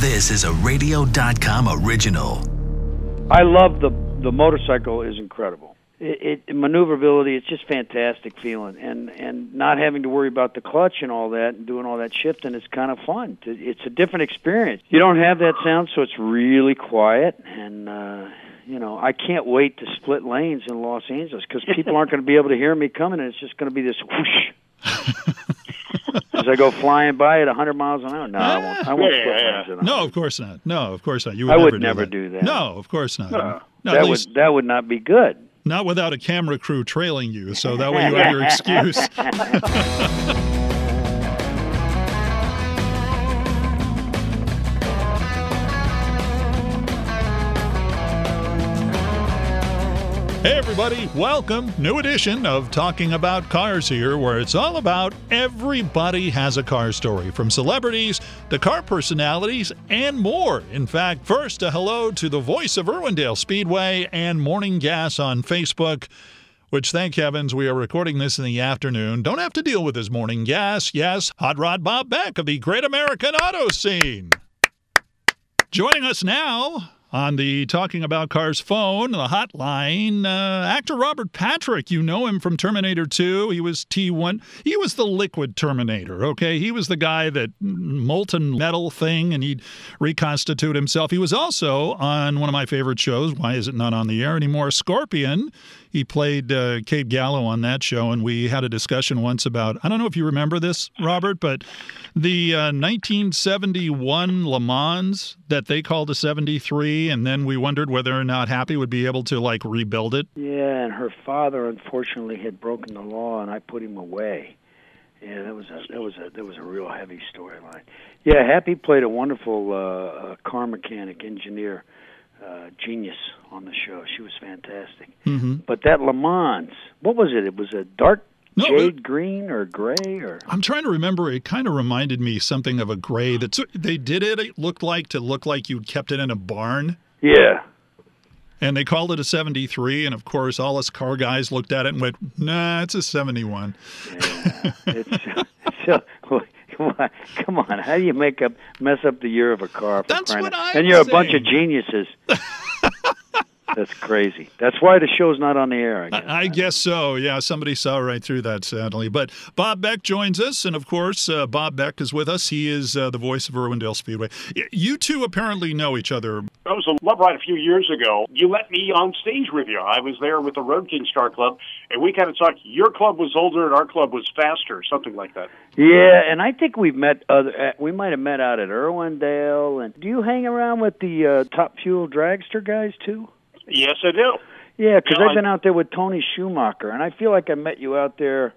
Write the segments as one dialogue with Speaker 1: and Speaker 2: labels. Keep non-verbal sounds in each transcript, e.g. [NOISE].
Speaker 1: This is a radio.com original.
Speaker 2: I love the the motorcycle is incredible. It, it maneuverability, it's just fantastic feeling, and and not having to worry about the clutch and all that, and doing all that shifting is kind of fun. It's a different experience. You don't have that sound, so it's really quiet, and uh, you know I can't wait to split lanes in Los Angeles because people aren't going to be able to hear me coming, and it's just going to be this whoosh. [LAUGHS] As I go flying by at 100 miles an hour, no, I won't. I won't
Speaker 3: Yeah,
Speaker 2: split
Speaker 3: yeah,
Speaker 2: lanes at
Speaker 3: No, of course not. No, of course not. You would
Speaker 2: I
Speaker 3: never
Speaker 2: would
Speaker 3: do
Speaker 2: never
Speaker 3: that.
Speaker 2: do that.
Speaker 3: No, of course not.
Speaker 2: No.
Speaker 3: No,
Speaker 2: that
Speaker 3: least
Speaker 2: would that would not be good.
Speaker 3: not without a camera crew trailing you, so that way you have your [LAUGHS] excuse. [LAUGHS] Hey everybody, welcome. New edition of Talking About Cars here, where it's all about everybody has a car story, from celebrities to car personalities and more. In fact, first, a hello to the voice of Irwindale Speedway and Morning Gas on Facebook. Which, thank heavens, we are recording this in the afternoon. Don't have to deal with his morning gas. Yes, Hot Rod Bob Beck of the Great American Auto Scene. Joining us now on the Talking About Cars phone, the hotline, uh, actor Robert Patrick. You know him from Terminator 2. He was T1. He was the liquid Terminator, okay? He was the guy that molten metal thing and he'd reconstitute himself. He was also on one of my favorite shows. Why is it not on the air anymore? Scorpion. He played uh, Cabe Gallo on that show, and we had a discussion once about I don't know if you remember this, Robert, but the uh, 1971 Le Mans that they called a 73, and then we wondered whether or not Happy would be able to like rebuild it.
Speaker 2: Yeah, and her father unfortunately had broken the law, and I put him away. Yeah, that was a that was a that was a real heavy storyline. Yeah, Happy played a wonderful uh, uh, car mechanic engineer, uh, genius on the show. She was fantastic.
Speaker 3: Mm-hmm.
Speaker 2: But that Le Mans, what was it? It was a dark
Speaker 3: No,
Speaker 2: jade green or gray or
Speaker 3: I'm trying to remember. It kind of reminded me something of a gray. That they did it. It looked like to look like you'd kept it in a barn.
Speaker 2: yeah.
Speaker 3: And they called it a 73, and of course, all us car guys looked at it and went, "Nah, it's a 71."
Speaker 2: Yeah, it's. [LAUGHS] Come on, how do you make up mess up the year of a car? For
Speaker 3: That's what I'm
Speaker 2: And you're a bunch of geniuses. [LAUGHS] That's crazy. That's why the show's not on the air. I guess.
Speaker 3: I, I guess so. Yeah, somebody saw right through that, sadly. But Bob Beck joins us, and of course, uh, Bob Beck is with us. He is uh, the voice of Irwindale Speedway. You two apparently know each other.
Speaker 4: That was a love ride a few years ago. You let me on stage with you. I was there with the Road Kings Car Club, and we kind of talked. Your club was older, and our club was faster, something like that.
Speaker 2: Yeah, and I think we've met other. Uh, we might have met out at Irwindale. And do you hang around with the uh, Top Fuel Dragster guys too?
Speaker 4: Yes, I do.
Speaker 2: Yeah, because
Speaker 4: Yeah,
Speaker 2: I've been out there with Tony Schumacher, and I feel like I met you out there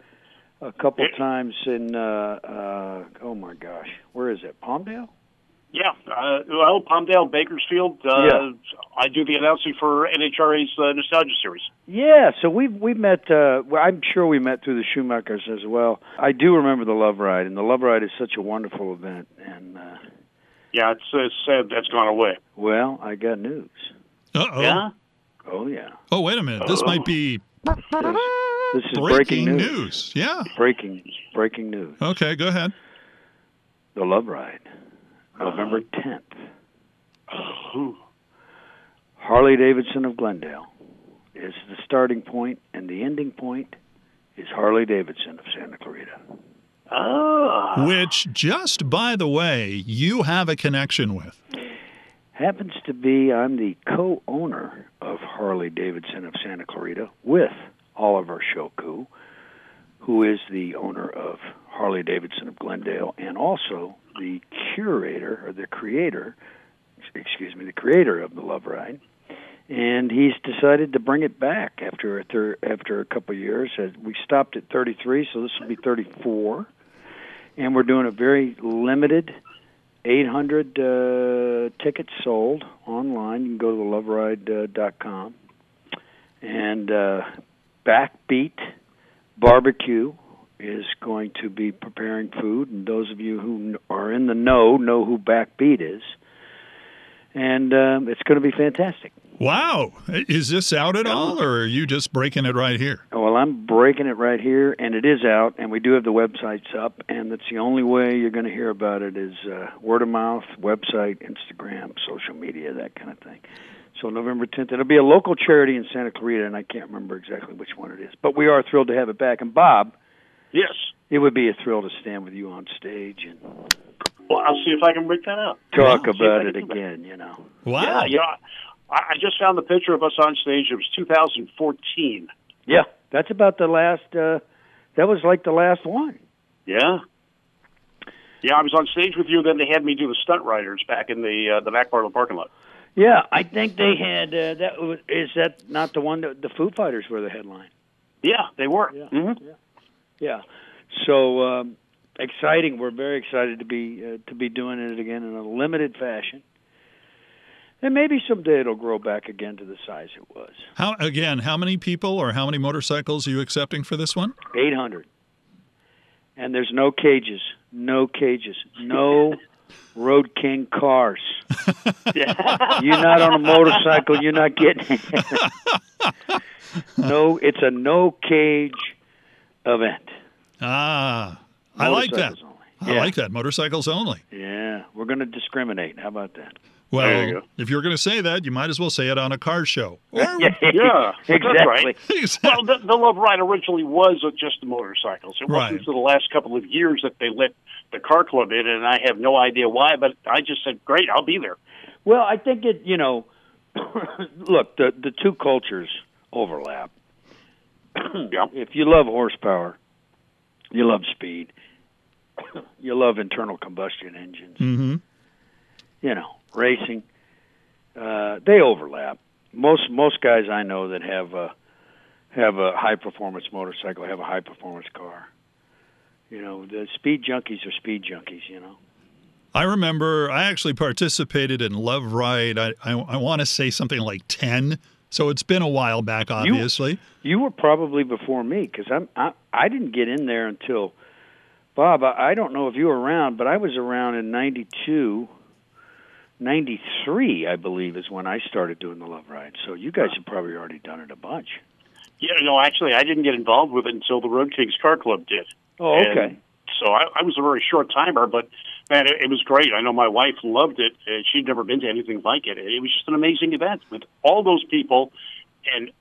Speaker 2: a couple
Speaker 4: Yeah.
Speaker 2: times in. Uh, uh, oh my gosh, where is it? Palmdale.
Speaker 4: Yeah. Uh, well, Palmdale, Bakersfield. Uh,
Speaker 2: Yeah.
Speaker 4: I do the announcing for NHRA's uh, Nostalgia Series.
Speaker 2: Yeah, so we've we met. Uh, well, I'm sure we met through the Schumachers as well. I do remember the Love Ride, and the Love Ride is such a wonderful event. And uh,
Speaker 4: Yeah, it's, it's sad that's gone away.
Speaker 2: well, I got news.
Speaker 3: Uh oh.
Speaker 4: Yeah.
Speaker 2: Oh yeah,
Speaker 3: Oh, wait a minute. This might be
Speaker 2: this, this is
Speaker 3: breaking,
Speaker 2: breaking,
Speaker 3: news. Yeah.
Speaker 2: Breaking breaking news.
Speaker 3: Okay, go ahead.
Speaker 2: The Love Ride, November 10th.
Speaker 4: Ooh.
Speaker 2: Harley Davidson of Glendale is the starting point, and the ending point is Harley Davidson of Santa Clarita.
Speaker 4: Ah.
Speaker 3: Which, just by the way, you have a connection with.
Speaker 2: Happens to be I'm the co-owner of Harley Davidson of Santa Clarita with Oliver Shokouh, who is the owner of Harley Davidson of Glendale and also the curator or the creator, excuse me, the creator of the Love Ride. And he's decided to bring it back after a thir- after a couple of years. Uh, We stopped at 33, so this will be 34, and we're doing a very limited 800 uh, tickets sold online. You can go to theloveride.com. And uh, Backbeat Barbecue is going to be preparing food. And those of you who are in the know know who Backbeat is. And um, it's going to be fantastic.
Speaker 3: Wow. Is this out at all, or are you just breaking it right here?
Speaker 2: Well, I'm breaking it right here, and it is out, and we do have the websites up, and that's the only way you're going to hear about it is uh, word of mouth, website, Instagram, social media, that kind of thing. So November 10th, it'll be a local charity in Santa Clarita, and I can't remember exactly which one it is, but we are thrilled to have it back. And Bob,
Speaker 4: Yes.
Speaker 2: it would be a thrill to stand with you on stage and
Speaker 4: Well, I'll see if I can break that up.
Speaker 2: talk
Speaker 4: Yeah, see if I
Speaker 2: about it again. You know.
Speaker 3: Wow.
Speaker 4: Yeah, you know, I, I just found the picture of us on stage. It was 2014.
Speaker 2: Yeah, that's about the last. uh That was like the last one.
Speaker 4: Yeah. Yeah, I was on stage with you. Then they had me do the stunt riders back in the uh, the back part of the parking lot.
Speaker 2: Yeah, I think they had uh, that. Was, is that not the one that the Foo Fighters were the headline?
Speaker 4: Yeah, they were.
Speaker 2: Yeah.
Speaker 4: hmm
Speaker 2: Yeah. So um, exciting! We're very excited to be uh, to be doing it again in a limited fashion, and maybe someday it'll grow back again to the size it was.
Speaker 3: How again? How many people or how many motorcycles are you accepting for this one?
Speaker 2: Eight hundred, and there's no cages, no cages, no [LAUGHS] Road King cars. [LAUGHS] You're not on a motorcycle. You're not getting. [LAUGHS] no, it's a no cage event.
Speaker 3: Ah, I like that.
Speaker 2: Motorcycles only.
Speaker 3: I
Speaker 2: Yeah.
Speaker 3: like that. Motorcycles only.
Speaker 2: Yeah, we're going to discriminate. How about that?
Speaker 3: Well,
Speaker 4: you
Speaker 3: if you're going to say that, you might as well say it on a car show. Or, [LAUGHS]
Speaker 4: Yeah, that's [LAUGHS]
Speaker 2: exactly.
Speaker 4: right. [LAUGHS] Well, the, the Love Ride originally was just the motorcycles. It wasn't
Speaker 3: Right.
Speaker 4: until the last couple of years that they let the car club in, and I have no idea why, but I just said, "Great, I'll be there."
Speaker 2: Well, I think it. You know, [COUGHS] look, the the two cultures overlap. [COUGHS]
Speaker 4: Yeah.
Speaker 2: If you love horsepower, you love speed, [COUGHS] you love internal combustion engines.
Speaker 3: hmm
Speaker 2: You know, racing. Uh, they overlap. Most most guys I know that have a have a high performance motorcycle have a high performance car. You know, the speed junkies are speed junkies. You know.
Speaker 3: I remember I actually participated in Love Ride. I, I, I want to say something like 10. So it's been a while back, obviously.
Speaker 2: You were probably before me because I'm I, I didn't get in there until Bob. I, I don't know if you were around, but I was around in '92, '93, I believe, is when I started doing the Love Ride. So you guys have probably already done it a bunch.
Speaker 4: Yeah, no, actually, I didn't get involved with it until the Road Kings Car Club did.
Speaker 2: Oh,
Speaker 4: And
Speaker 2: okay.
Speaker 4: so I, I was a very short timer, but man, it, it was great. I know my wife loved it. Uh, she'd never been to anything like it. It was just an amazing event with all those people, and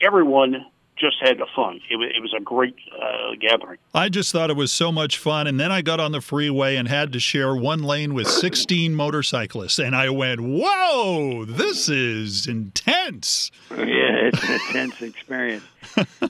Speaker 4: everyone just had the fun. It was, it was a great uh, gathering.
Speaker 3: I just thought it was so much fun. And then I got on the freeway and had to share one lane with 16 motorcyclists. And I went, whoa, this is intense.
Speaker 2: Yeah, it's an intense experience.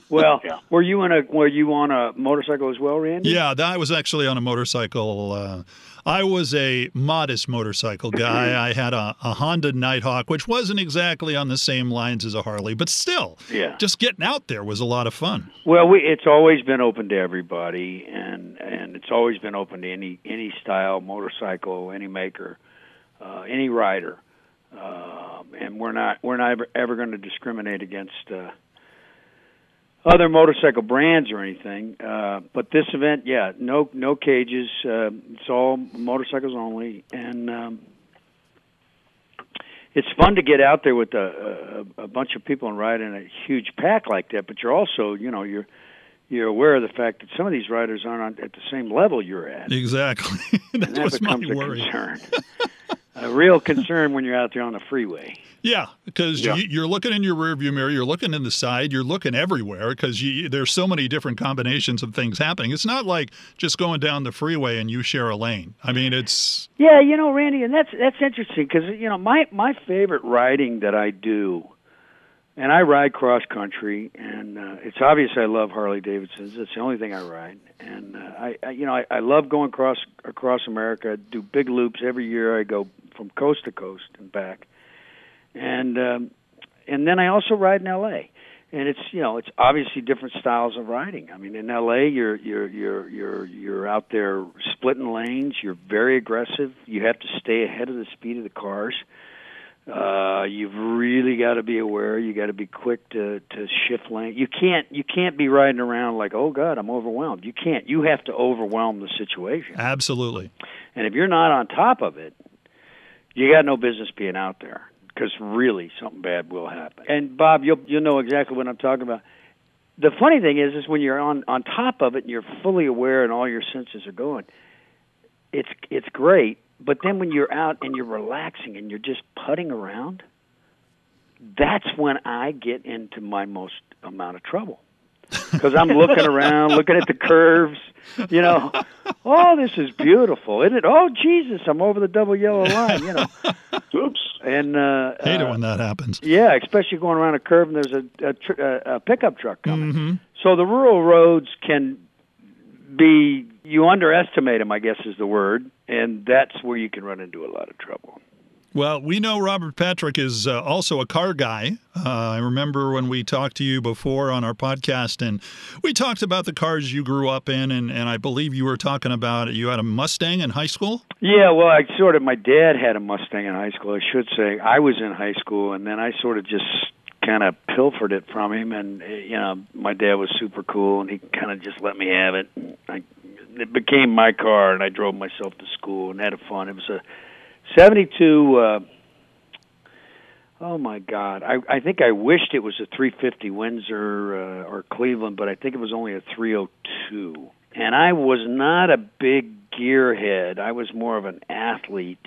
Speaker 2: Well, [LAUGHS]
Speaker 4: Yeah.
Speaker 2: were you in a were you on a motorcycle as well, Randy?
Speaker 3: Yeah, I was actually on a motorcycle. Uh, I was a modest motorcycle guy. I had a, a Honda Nighthawk, which wasn't exactly on the same lines as a Harley, but still,
Speaker 2: Yeah.
Speaker 3: just getting out there was a lot of fun.
Speaker 2: Well, we, it's always been open to everybody, and and it's always been open to any any style motorcycle, any maker, uh, any rider, um, and we're not we're not ever, ever going to discriminate against uh, other motorcycle brands or anything. Uh, but this event, yeah, no no cages. Uh, it's all motorcycles only, and. Um, it's fun to get out there with a, a, a bunch of people and ride in a huge pack like that. But you're also, you know, you're you're aware of the fact that some of these riders aren't on, at the same level you're at,
Speaker 3: Exactly. [LAUGHS] that was my
Speaker 2: becomes a
Speaker 3: worry.
Speaker 2: concern. [LAUGHS] a real concern when you're out there on the freeway.
Speaker 3: Yeah, because
Speaker 4: Yeah.
Speaker 3: you, you're looking in your rearview mirror, you're looking in the side, you're looking everywhere because there's so many different combinations of things happening. It's not like just going down the freeway and you share a lane. I mean, it's
Speaker 2: Yeah, you know, Randy, and that's that's interesting because you know my my favorite riding that I do, and I ride cross country, and uh, it's obvious I love Harley Davidsons. It's the only thing I ride, and uh, I, I you know I, I love going across across America. I do big loops every year. I go from coast to coast and back, and um, and then I also ride in L.A. And it's you know it's obviously different styles of riding. I mean in L.A. you're you're you're you're you're out there splitting lanes. You're very aggressive. You have to stay ahead of the speed of the cars. Uh, Uh, you've really got to be aware. You got to be quick to to shift lane. You can't you can't be riding around like oh god I'm overwhelmed. You can't. You have to overwhelm the situation.
Speaker 3: absolutely.
Speaker 2: And if you're not on top of it, you got no business being out there because really something bad will happen. And Bob, you'll you'll know exactly what I'm talking about. The funny thing is, is when you're on on top of it and you're fully aware and all your senses are going, it's it's great. But then when you're out and you're relaxing and you're just putting around, that's when I get into my most amount of trouble because I'm looking around, looking at the curves. You know, oh, this is beautiful, isn't it? Oh, Jesus, I'm over the double yellow line. You know,
Speaker 4: oops.
Speaker 2: And uh,
Speaker 3: hate
Speaker 2: uh,
Speaker 3: it when that happens.
Speaker 2: Yeah, especially going around a curve and there's a a, tr- a, a pickup truck coming.
Speaker 3: Mm-hmm.
Speaker 2: So the rural roads can be you underestimate them, I guess is the word, and that's where you can run into a lot of trouble.
Speaker 3: Well, we know Robert Patrick is uh, also a car guy. Uh, I remember when we talked to you before on our podcast, and we talked about the cars you grew up in, and, and I believe you were talking about you had a Mustang in high school.
Speaker 2: Yeah, well, I sort of my dad had a Mustang in high school. I should say I was in high school, and then I sort of just kind of pilfered it from him, and uh, you know, my dad was super cool, and he kind of just let me have it. I, it became my car, and I drove myself to school and had a fun. It was a 72 uh oh my god. I i think i wished it was a 350 windsor uh, or cleveland but i think it was only a 302 and i was not a big gearhead. I was more of an athlete.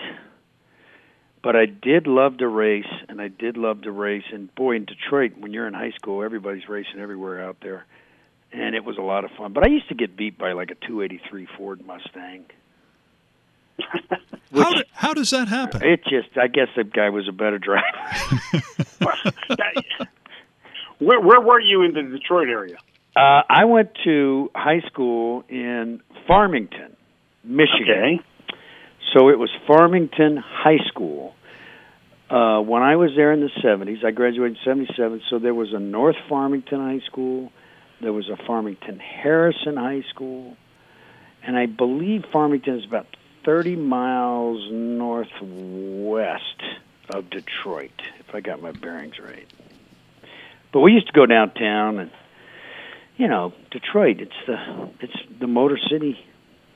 Speaker 2: But i did love to race and i did love to race. And boy in detroit when you're in high school everybody's racing everywhere out there and it was a lot of fun but i used to get beat by like a 283 ford mustang
Speaker 3: how, do, how does that happen?
Speaker 2: It just, I guess the guy was a better driver. [LAUGHS] [LAUGHS]
Speaker 4: where, where were you in the Detroit area?
Speaker 2: Uh, I went to high school in Farmington, Michigan.
Speaker 4: Okay.
Speaker 2: So it was Farmington High School. Uh, when I was there in the 70s, I graduated in 77, so there was a North Farmington High School, there was a Farmington Harrison High School, and I believe Farmington is about 30 miles northwest of Detroit, if I got my bearings right. But we used to go downtown and you know, Detroit, it's the it's the Motor City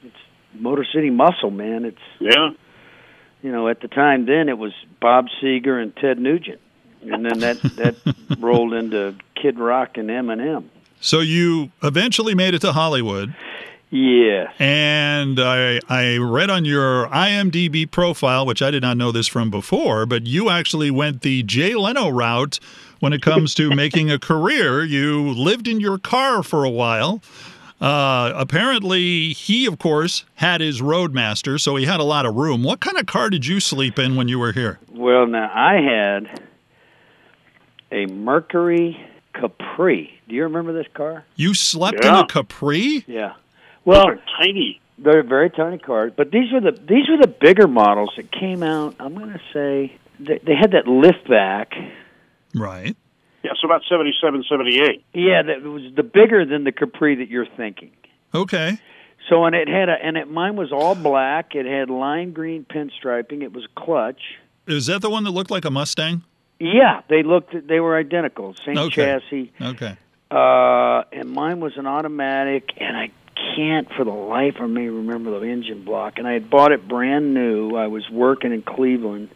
Speaker 2: it's Motor City muscle, man. It's
Speaker 4: Yeah.
Speaker 2: You know, at the time then it was Bob Seger and Ted Nugent. And then that that [LAUGHS] rolled into Kid Rock and Eminem.
Speaker 3: So you eventually made it to Hollywood.
Speaker 2: Yeah.
Speaker 3: And I I read on your IMDb profile, which I did not know this from before, but you actually went the Jay Leno route when it [LAUGHS] comes to making a career. You lived in your car for a while. Uh, apparently, he, of course, had his Roadmaster, so he had a lot of room. What kind of car did you sleep in when you were here?
Speaker 2: Well, now, I had a Mercury Capri. Do you remember this car?
Speaker 3: You slept
Speaker 4: Yeah.
Speaker 3: in a Capri?
Speaker 2: Yeah.
Speaker 4: Well,
Speaker 2: Well,
Speaker 4: Those are tiny.
Speaker 2: they're very tiny cars, but these were the these were the bigger models that came out. I'm going to say they, they had that lift back.
Speaker 3: Right.
Speaker 4: Yeah, so about 77, 78.
Speaker 2: Yeah, that was the bigger than the Capri that you're thinking.
Speaker 3: Okay.
Speaker 2: So and it had a and it mine was all black. It had lime green pinstriping. It was clutch.
Speaker 3: Is that the one that looked like a Mustang?
Speaker 2: Yeah, they looked they were identical, same
Speaker 3: Okay.
Speaker 2: chassis.
Speaker 3: Okay.
Speaker 2: Uh, and mine was an automatic, and I can't for the life of me remember the engine block. And I had bought it brand new. I was working in Cleveland.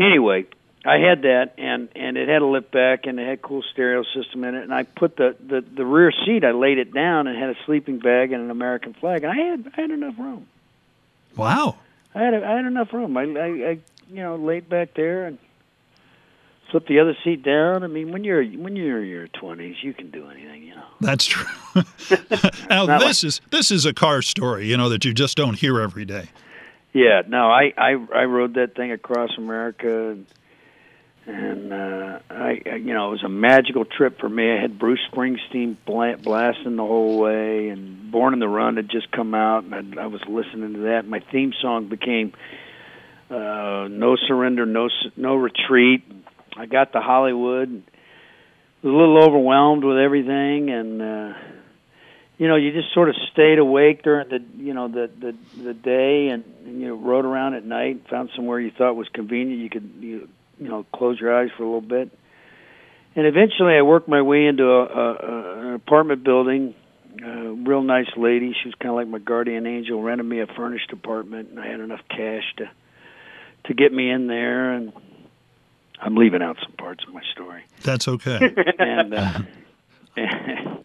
Speaker 2: Anyway, I had that, and and it had a lift back, and it had cool stereo system in it. And I put the the the rear seat. I laid it down and had a sleeping bag and an American flag. And I had I had enough room.
Speaker 3: Wow.
Speaker 2: I had I had enough room. I, I I you know laid back there and flipped the other seat down. I mean, when you're when you're in your twenties, you can do anything, you know.
Speaker 3: That's true. [LAUGHS] now
Speaker 2: Not
Speaker 3: this is this is a car story, you know, that you just don't hear every day.
Speaker 2: Yeah, no, I I I rode that thing across America, and, and uh, I, I you know it was a magical trip for me. I had Bruce Springsteen bla- blasting the whole way, and Born in the Run had just come out, and I, I was listening to that. My theme song became uh, "No Surrender, No S- No Retreat." I got to Hollywood, was a little overwhelmed with everything, and. uh you know, you just sort of stayed awake during the, you know, the the the day, and, and you know, rode around at night, found somewhere you thought was convenient. You could, you, you know, close your eyes for a little bit, and eventually, I worked my way into a, a, an apartment building. A real nice lady. She was kind of like my guardian angel. Rented me a furnished apartment, and I had enough cash to to get me in there, and I'm leaving out some parts of my story.
Speaker 3: That's okay. [LAUGHS]
Speaker 2: And uh, [LAUGHS]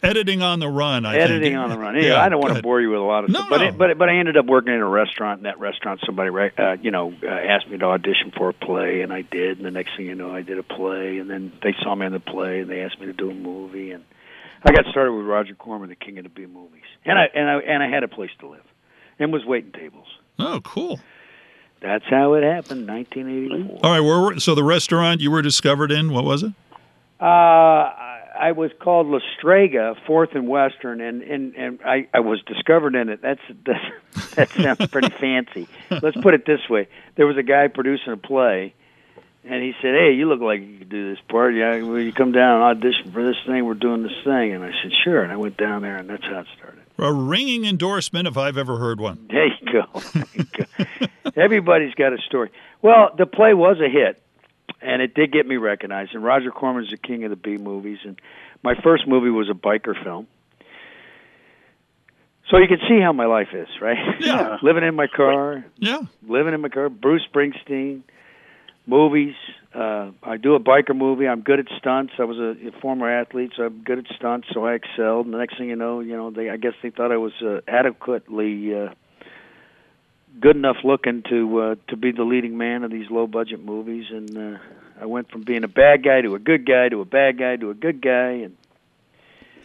Speaker 3: Editing on the run. I
Speaker 2: editing
Speaker 3: think.
Speaker 2: on the run. Anyway,
Speaker 3: Yeah,
Speaker 2: I don't want to bore you with a lot of
Speaker 3: No,
Speaker 2: stuff, but
Speaker 3: no.
Speaker 2: it, but but I ended up working in a restaurant. And that restaurant, somebody right, uh, you know uh, asked me to audition for a play, and I did. And the next thing you know, I did a play, and then they saw me in the play, and they asked me to do a movie, and I got started with Roger Corman, the King of the B movies, and I and I and I had a place to live, and was waiting tables.
Speaker 3: Oh, cool.
Speaker 2: That's how it happened, 1984.
Speaker 3: All right. Where were, so the restaurant you were discovered in, what was it?
Speaker 2: Uh, I I was called La Strega, Fourth and Western, and and and I I was discovered in it. That's, that's [LAUGHS] that sounds pretty [LAUGHS] fancy. Let's put it this way: there was a guy producing a play, and he said, "Hey, you look like you could do this part. Yeah, will you come down and audition for this thing? We're doing this thing." And I said, "Sure." And I went down there, and that's how it started.
Speaker 3: A ringing endorsement, if I've ever heard one.
Speaker 2: There you go. [LAUGHS] There you go. Everybody's got a story. Well, the play was a hit, and it did get me recognized. And Roger Corman's the king of the B movies, and my first movie was a biker film. So you can see how my life is, right?
Speaker 3: Yeah. [LAUGHS]
Speaker 2: living in my car,
Speaker 3: Yeah.
Speaker 2: living in my car. Bruce Springsteen, movies. Uh, I do a biker movie. I'm good at stunts. I was a, a former athlete, so I'm good at stunts. So I excelled. And the next thing you know, you know, they I guess they thought I was uh, adequately uh, good enough looking to uh, to be the leading man of these low budget movies. And uh, I went from being a bad guy to a good guy to a bad guy to a good guy. And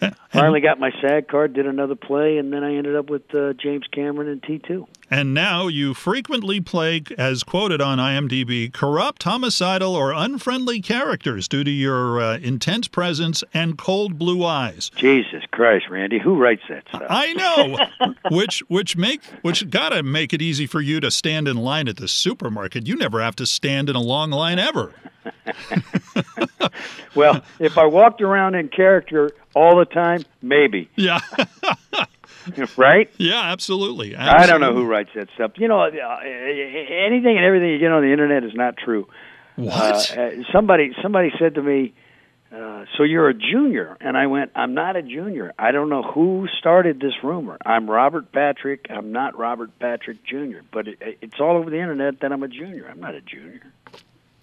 Speaker 3: And,
Speaker 2: finally got my SAG card, did another play, and then I ended up with uh, James Cameron in T2.
Speaker 3: And now you frequently play, as quoted on IMDb, corrupt, homicidal, or unfriendly characters due to your uh, intense presence and cold blue eyes.
Speaker 2: Jesus Christ, Randy, who writes that stuff?
Speaker 3: I know, [LAUGHS] which which make which gotta make it easy for you to stand in line at the supermarket. You never have to stand in a long line ever. [LAUGHS]
Speaker 2: Well, if I walked around in character all the time, maybe,
Speaker 3: Yeah, [LAUGHS] [LAUGHS]
Speaker 2: right?
Speaker 3: yeah, absolutely.
Speaker 2: I don't know who writes that stuff. You know, uh, anything and everything you get on the internet is not true.
Speaker 3: What?
Speaker 2: Uh, uh, somebody somebody said to me, uh, "So you're a junior?" And I went, "I'm not a junior. I don't know who started this rumor. I'm Robert Patrick. I'm not Robert Patrick Jr. But it, it's all over the internet that I'm a junior. I'm not a junior.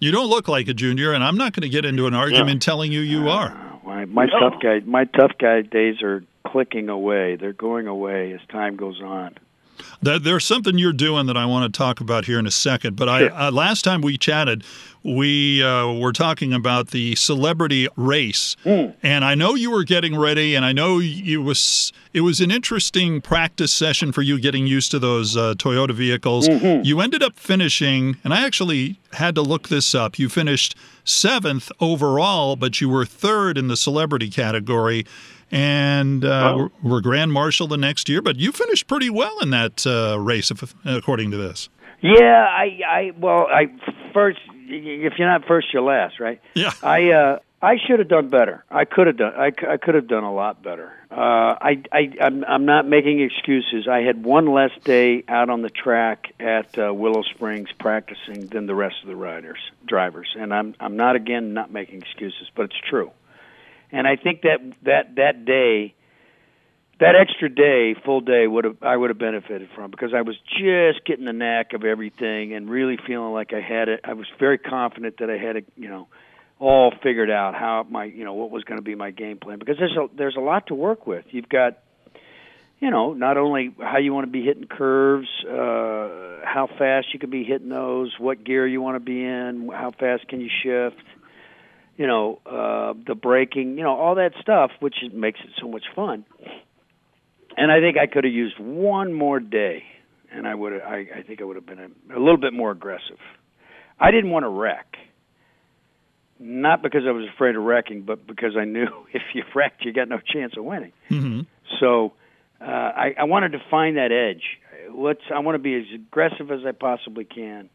Speaker 3: you don't look like a junior, and I'm not going to get into an argument telling you you are.
Speaker 2: Uh, my my
Speaker 4: No.
Speaker 2: tough guy my tough guy days are clicking away. They're going away as time goes on.
Speaker 3: There's something you're doing that I want to talk about here in a second. But I,
Speaker 2: Sure.
Speaker 3: uh, last time we chatted, we uh, were talking about the celebrity race,
Speaker 2: Hmm.
Speaker 3: and I know you were getting ready, and I know it was it was an interesting practice session for you getting used to those uh, Toyota vehicles.
Speaker 2: Mm-hmm.
Speaker 3: You ended up finishing, and I actually had to look this up. You finished seventh overall, but you were third in the celebrity category. And uh,
Speaker 4: Wow.
Speaker 3: were, were Grand Marshal the next year, but you finished pretty well in that uh, race, if, according to this.
Speaker 2: Yeah, I, I, well, I first. If you're not first, you're last, right?
Speaker 3: Yeah.
Speaker 2: I, uh, I should have done better. I could have done. I, I could have done a lot better. Uh, I, I, I'm, I'm not making excuses. I had one less day out on the track at uh, Willow Springs practicing than the rest of the riders, drivers, and I'm, I'm not again not making excuses, but it's true. And I think that that that day that extra day, full day, would have I would have benefited from because I was just getting the knack of everything and really feeling like I had it. I was very confident that I had it, you know, all figured out how my, you know, what was going to be my game plan because there's a there's a lot to work with. You've got you know, not only how you want to be hitting curves, uh, how fast you can be hitting those, what gear you want to be in, how fast can you shift, you know, uh, the braking, you know, all that stuff, which makes it so much fun and I think I could have used one more day, and I would have. I, I think I would have been a, a little bit more aggressive. I didn't want to wreck, not because I was afraid of wrecking, but because I knew [LAUGHS] if you wrecked, you got no chance of winning.
Speaker 3: hmm
Speaker 2: So uh, I, I wanted to find that edge. Let's. I want to be as aggressive as I possibly can,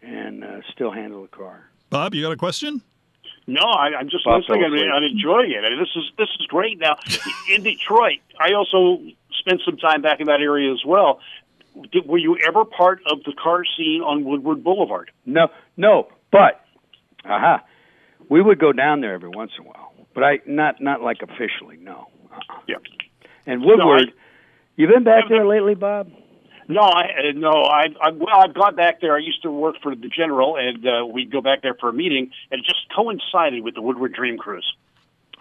Speaker 2: and uh, still handle the car.
Speaker 3: Bob, you got a question?
Speaker 4: No, I, I'm just
Speaker 2: Bob
Speaker 4: listening. I mean. I'm enjoying it. I mean, this is this is great. Now, in Detroit, I also spent some time back in that area as well. Did, were you ever part of the car scene on Woodward Boulevard?
Speaker 2: No, no, but aha, we would go down there every once in a while, but I not not like officially. No. Uh-uh.
Speaker 4: Yeah.
Speaker 2: And Woodward,
Speaker 4: No,
Speaker 2: you been back there lately, Bob?
Speaker 4: No, I uh, no, I, I well, I've gone back there. I used to work for the General, and uh, we'd go back there for a meeting, and it just coincided with the Woodward Dream Cruise.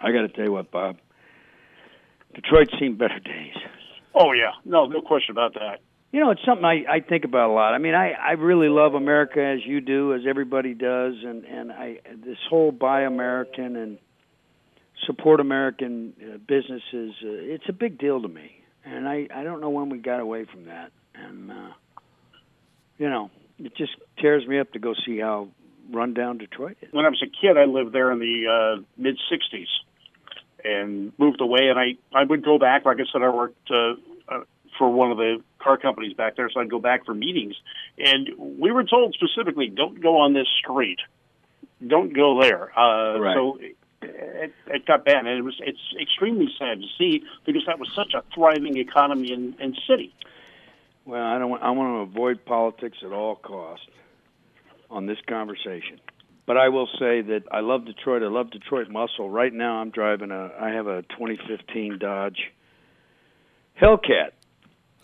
Speaker 2: I got to tell you what, Bob. Detroit's seen better days.
Speaker 4: Oh yeah, no, no question about that.
Speaker 2: You know, it's something I, I think about a lot. I mean, I, I really love America as you do, as everybody does, and and I this whole buy American and support American uh, businesses. Uh, it's a big deal to me, and I I don't know when we got away from that, and uh, you know, it just tears me up to go see how run down Detroit is.
Speaker 4: When I was a kid, I lived there in the uh, mid '60s, and moved away. And I I would go back. Like I said, I worked. Uh, uh, for one of the car companies back there, so I'd go back for meetings. And we were told specifically, don't go on this street, don't go there. Uh,
Speaker 2: Right.
Speaker 4: So it, it got bad, and it was it's extremely sad to see because that was such a thriving economy and, and city.
Speaker 2: Well, I don't. Want, I want to avoid politics at all costs on this conversation. But I will say that I love Detroit. I love Detroit muscle. Right now, I'm driving a. I have a 2015 Dodge Hellcat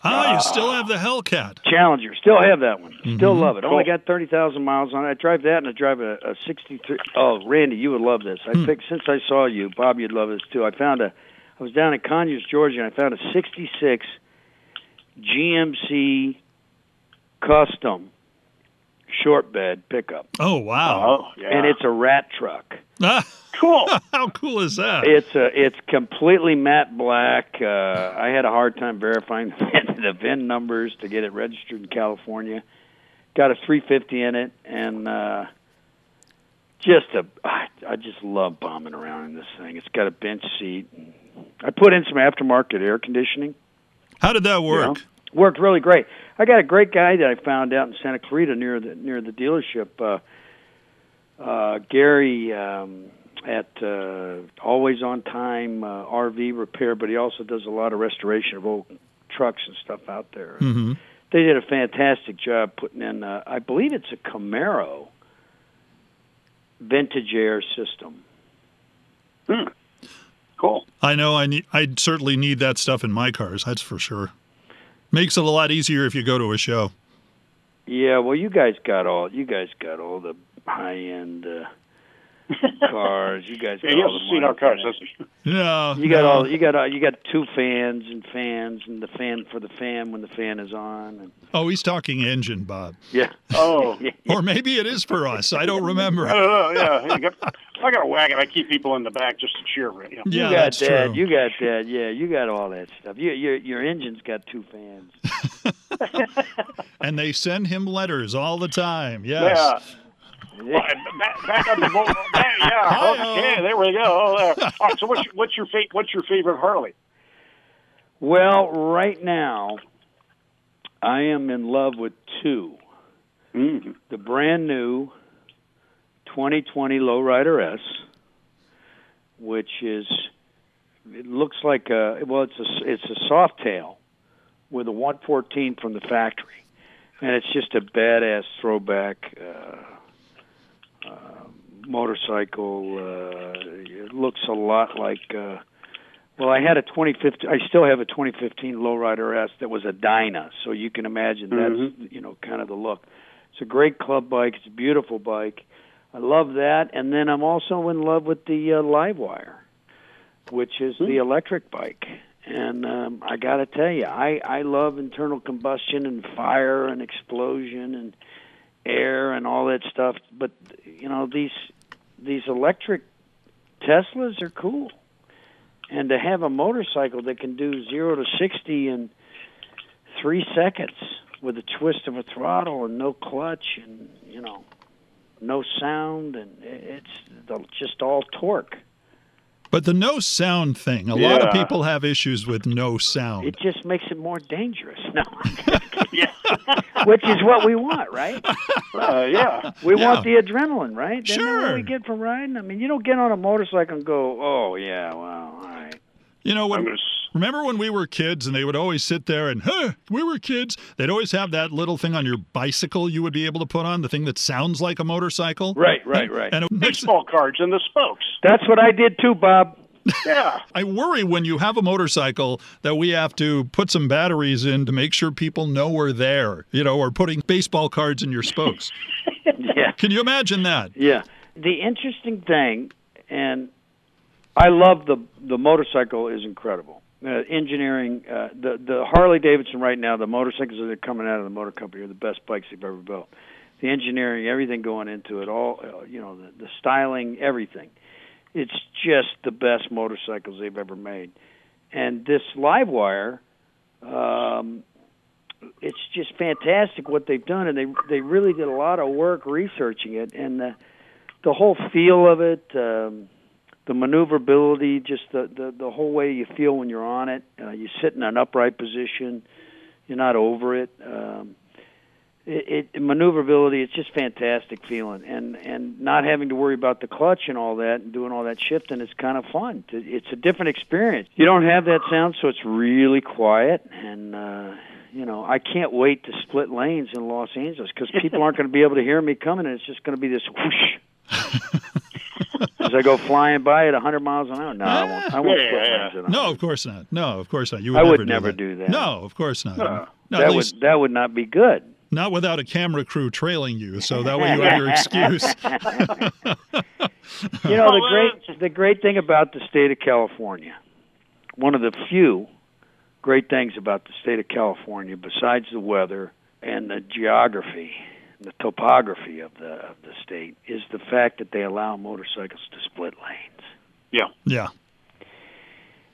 Speaker 3: Ah, you still have the Hellcat.
Speaker 2: Challenger. Still have that one. Still
Speaker 3: Mhm.
Speaker 2: love it. Only got 30,000 miles on it. I drive that, and I drive a, a 63. Oh, Randy, you would love this. I
Speaker 3: Hmm.
Speaker 2: think since I saw you, Bob, you'd love this too. I found a. I was down in Conyers, Georgia, and I found a 66 GMC custom short bed pickup,
Speaker 3: Oh wow!
Speaker 4: Oh, yeah.
Speaker 2: and it's a rat truck.
Speaker 3: Ah,
Speaker 4: cool. [LAUGHS]
Speaker 3: how cool is that?
Speaker 2: It's a, it's completely matte black. Uh, I had a hard time verifying [LAUGHS] the VIN numbers to get it registered in California. Got a 350 in it, and uh, just a. I, I just love bombing around in this thing. It's got a bench seat. I put in some aftermarket air conditioning.
Speaker 3: How did that
Speaker 2: you
Speaker 3: work?
Speaker 2: know. Worked really great. I got a great guy that I found out in Santa Clarita near the near the dealership. Uh, uh, Gary um, at uh, Always on Time uh, RV Repair, but he also does a lot of restoration of old trucks and stuff out there.
Speaker 3: hmm
Speaker 2: They did a fantastic job putting in. Uh, I believe it's a Camaro vintage air system.
Speaker 4: Hmm. Cool.
Speaker 3: I know. I need. I certainly need that stuff in my cars. That's for sure. Makes it a lot easier if you go to a show.
Speaker 2: Yeah, well, you guys got all you guys got all the high end uh, cars. You guys [LAUGHS] got
Speaker 4: Yeah, he
Speaker 2: all
Speaker 4: hasn't
Speaker 2: the
Speaker 4: seen our cars.
Speaker 2: for that.
Speaker 4: That's
Speaker 3: No,
Speaker 2: You got
Speaker 3: no.
Speaker 2: all you got uh, you got two fans and fans and the fan for the fan when the fan is on. And,
Speaker 3: Oh, he's talking engine, Bob.
Speaker 2: yeah. [LAUGHS]
Speaker 4: Oh.
Speaker 3: Or maybe it is for us. I don't remember.
Speaker 4: I don't know. Yeah, I got, I got a wagon. I keep people in the back just to cheer. You know.
Speaker 3: Yeah,
Speaker 2: you got
Speaker 3: that's
Speaker 2: that.
Speaker 3: true.
Speaker 2: You got that. Yeah, you got all that stuff. You, your your engine's got two fans. [LAUGHS]
Speaker 3: And they send him letters all the time. Yes.
Speaker 4: Yeah. Well, back, back on the boat. Yeah. [LAUGHS] Okay. There we go. Oh, there. All right, so what's your, what's your fa- what's your favorite Harley?
Speaker 2: Well, right now, I am in love with two.
Speaker 4: Mm.
Speaker 2: The brand new 2020 Lowrider S, which is it looks like a well, it's a it's a Softail with a 114 from the factory, and it's just a badass throwback. Uh, motorcycle uh it looks a lot like uh well I had a 2015 I still have a 2015 lowrider S that was a Dyna so you can imagine that's you know kind of the look. It's a great club bike. It's a beautiful bike. I love that. And then I'm also in love with the uh, Livewire which is the electric bike. And um I got to tell you I I love internal combustion and fire and explosion and air and all that stuff. But you know these these electric Teslas are cool. And to have a motorcycle that can do 0 to 60 in 3 seconds with a twist of a throttle and no clutch and you know no sound and it's just all torque
Speaker 3: But the no sound thing, a lot of people have issues with no sound.
Speaker 2: it just makes it more dangerous no [LAUGHS]
Speaker 4: Yeah.
Speaker 2: which is what we want right
Speaker 4: Uh, yeah.
Speaker 2: We
Speaker 3: Yeah.
Speaker 2: want the adrenaline, right? Isn't that
Speaker 3: Sure.
Speaker 2: what we get from riding? I mean, you don't get on a motorcycle and go, "Oh yeah, well, all right."
Speaker 3: You know,
Speaker 4: I'm
Speaker 3: when,
Speaker 4: gonna s-
Speaker 3: remember when we were kids and they would always sit there and, huh, we were kids. They'd always have that little thing on your bicycle you would be able to put on, the thing that sounds like a motorcycle.
Speaker 2: Right, right, right.
Speaker 3: And it
Speaker 4: baseball cards and the spokes.
Speaker 2: That's what I did too, Bob.
Speaker 4: Yeah. [LAUGHS]
Speaker 3: I worry when you have a motorcycle that we have to put some batteries in to make sure people know we're there, you know, or putting baseball cards in your spokes. [LAUGHS]
Speaker 2: yeah.
Speaker 3: Can you imagine that?
Speaker 2: Yeah. The interesting thing, and I love the the motorcycle is incredible. Uh, engineering, uh, the the Harley Davidson right now, the motorcycles that are coming out of the motor company are the best bikes they've ever built. The engineering, everything going into it, all uh, you know, the, the styling, everything. It's just the best motorcycles they've ever made. And this Livewire, um, it's just fantastic what they've done, and they they really did a lot of work researching it, and the the whole feel of it, um, the maneuverability, just the, the the whole way you feel when you're on it. Uh, you sit in an upright position, you're not over it. Um, it, it maneuverability, it's just fantastic feeling, and and not having to worry about the clutch and all that, and doing all that shifting is kind of fun. It's a different experience. You don't have that sound, so it's really quiet, and uh, you know I can't wait to split lanes in Los Angeles because people aren't going to be able to hear me coming, and it's just going to be this whoosh. [LAUGHS] As I go flying by at 100 miles an hour, no, I won't. I won't
Speaker 4: Yeah, yeah,
Speaker 2: lanes. at
Speaker 3: No, of course not. No, of course not. You would
Speaker 2: I
Speaker 3: never
Speaker 2: would
Speaker 3: do
Speaker 2: never
Speaker 3: that.
Speaker 2: do that.
Speaker 3: No, of course not.
Speaker 4: No.
Speaker 3: No,
Speaker 2: that
Speaker 3: at
Speaker 2: would that would not be good.
Speaker 3: not without a camera crew trailing you, so that way you have your excuse. [LAUGHS] [LAUGHS]
Speaker 2: You know the great uh, the great thing about the state of California, one of the few great things about the state of California, besides the weather and the geography, the topography of the of the state, is the fact that they allow motorcycles to split lanes.
Speaker 4: Yeah.
Speaker 3: Yeah.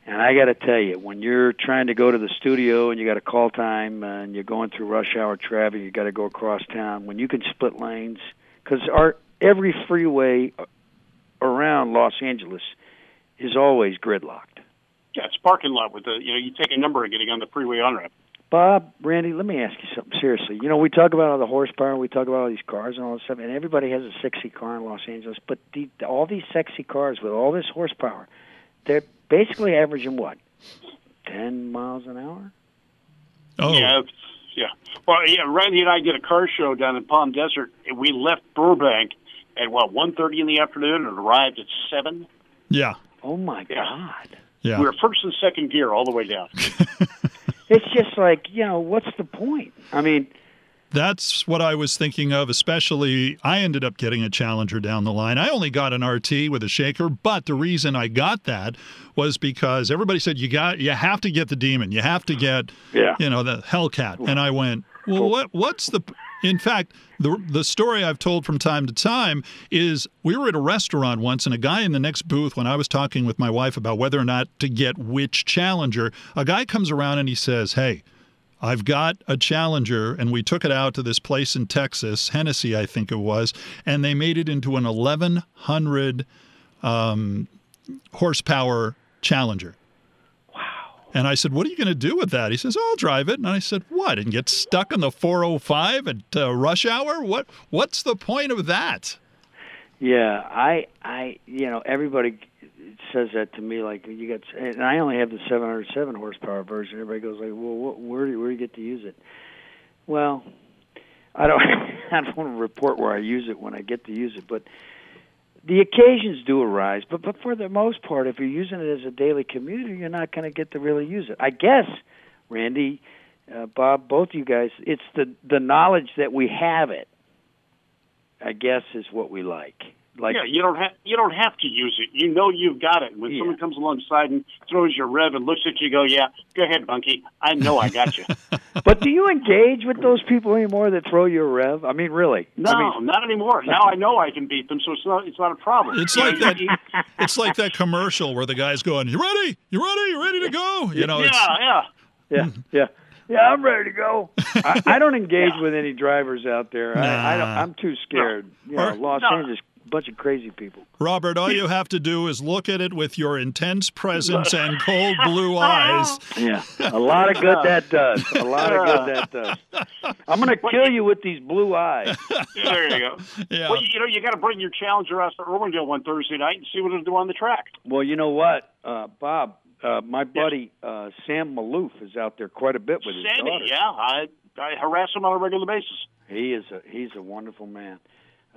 Speaker 2: And I got to tell you, when you're trying to go to the studio and you got a call time uh, and you're going through rush hour traffic, you got to go across town. When you can split lanes, because our every freeway around Los Angeles is always gridlocked.
Speaker 4: Yeah, it's parking lot with the you know you take a number and getting on the freeway on ramp.
Speaker 2: Bob, Randy, let me ask you something seriously. You know, we talk about all the horsepower, we talk about all these cars and all this stuff, and everybody has a sexy car in Los Angeles. But the, all these sexy cars with all this horsepower, they're basically averaging what, ten miles an hour?
Speaker 3: Oh,
Speaker 4: Yeah, yeah. Well, yeah. Randy and I did a car show down in Palm Desert. and We left Burbank at what one thirty in the afternoon and arrived at seven.
Speaker 3: yeah.
Speaker 2: Oh my
Speaker 4: Yeah.
Speaker 2: God!
Speaker 3: Yeah.
Speaker 4: We were first and second gear all the way down. [LAUGHS]
Speaker 2: It's just like you know, what's the point? I mean,
Speaker 3: That's what I was thinking of, especially. I ended up getting a Challenger down the line. I only got an RT with a shaker, but the reason I got that was because everybody said you got you have to get the Demon, you have to get
Speaker 2: Yeah.
Speaker 3: you know the Hellcat, and I went, well, what what's the? In fact, the the story I've told from time to time is we were at a restaurant once, and a guy in the next booth, when I was talking with my wife about whether or not to get which Challenger, a guy comes around and he says, "Hey." I've got a Challenger, and we took it out to this place in Texas, Hennessy, I think it was, and they made it into an 1100 um, horsepower Challenger. Wow. And I said, What are you going to do with that? He says, I'll drive it. And I said, What? And get stuck in the 405 at uh, rush hour? What? What's the point of that?
Speaker 2: Yeah, I, I, you know, everybody says that to me. Like you got, and I only have the 707 horsepower version. Everybody goes like, "Well, what, where, do, where do you get to use it?" Well, I don't, [LAUGHS] I don't want to report where I use it when I get to use it, but the occasions do arise. But, but for the most part, if you're using it as a daily commuter, you're not going to get to really use it. I guess, Randy, uh, Bob, both you guys, it's the the knowledge that we have it. I guess is what we like. Like
Speaker 4: yeah, you don't have you don't have to use it. You know you've got it. When
Speaker 2: Yeah.
Speaker 4: someone comes alongside and throws your rev and looks at you, go, "Yeah, go ahead, Bunky. I know I got you." [LAUGHS]
Speaker 2: But do you engage with those people anymore that throw you a rev? I mean, really?
Speaker 4: no,
Speaker 2: I mean,
Speaker 4: not anymore. Now I know I can beat them, so it's not it's not a problem.
Speaker 3: It's like that. [LAUGHS] It's like that commercial where the guy's going, "You ready? You ready? You ready to go?" You know, it's,
Speaker 4: Yeah, yeah.
Speaker 2: yeah, yeah, yeah. I'm ready to go. I, I don't engage with any drivers out there. I, I don't, I'm too scared. You know,
Speaker 3: Or-
Speaker 2: Los
Speaker 4: No.
Speaker 2: Angeles, bunch of crazy people.
Speaker 3: Robert, all you have to do is look at it with your intense presence [LAUGHS] and cold blue [LAUGHS] eyes.
Speaker 2: Yeah, a lot of good that does. A lot of good that does. I'm gonna kill you with these blue eyes.
Speaker 4: Yeah, [LAUGHS] there you go.
Speaker 3: Yeah.
Speaker 4: Well, you know, you got to bring your Challenger out to Irwindale one Thursday night and see what it'll do on the track.
Speaker 2: Well, you know what, uh, Bob? Uh, my buddy uh, Sam Maloof is out there quite a bit with his
Speaker 4: Sammy,
Speaker 2: daughter.
Speaker 4: yeah, I I harass him on a regular basis.
Speaker 2: He is a he's a wonderful man.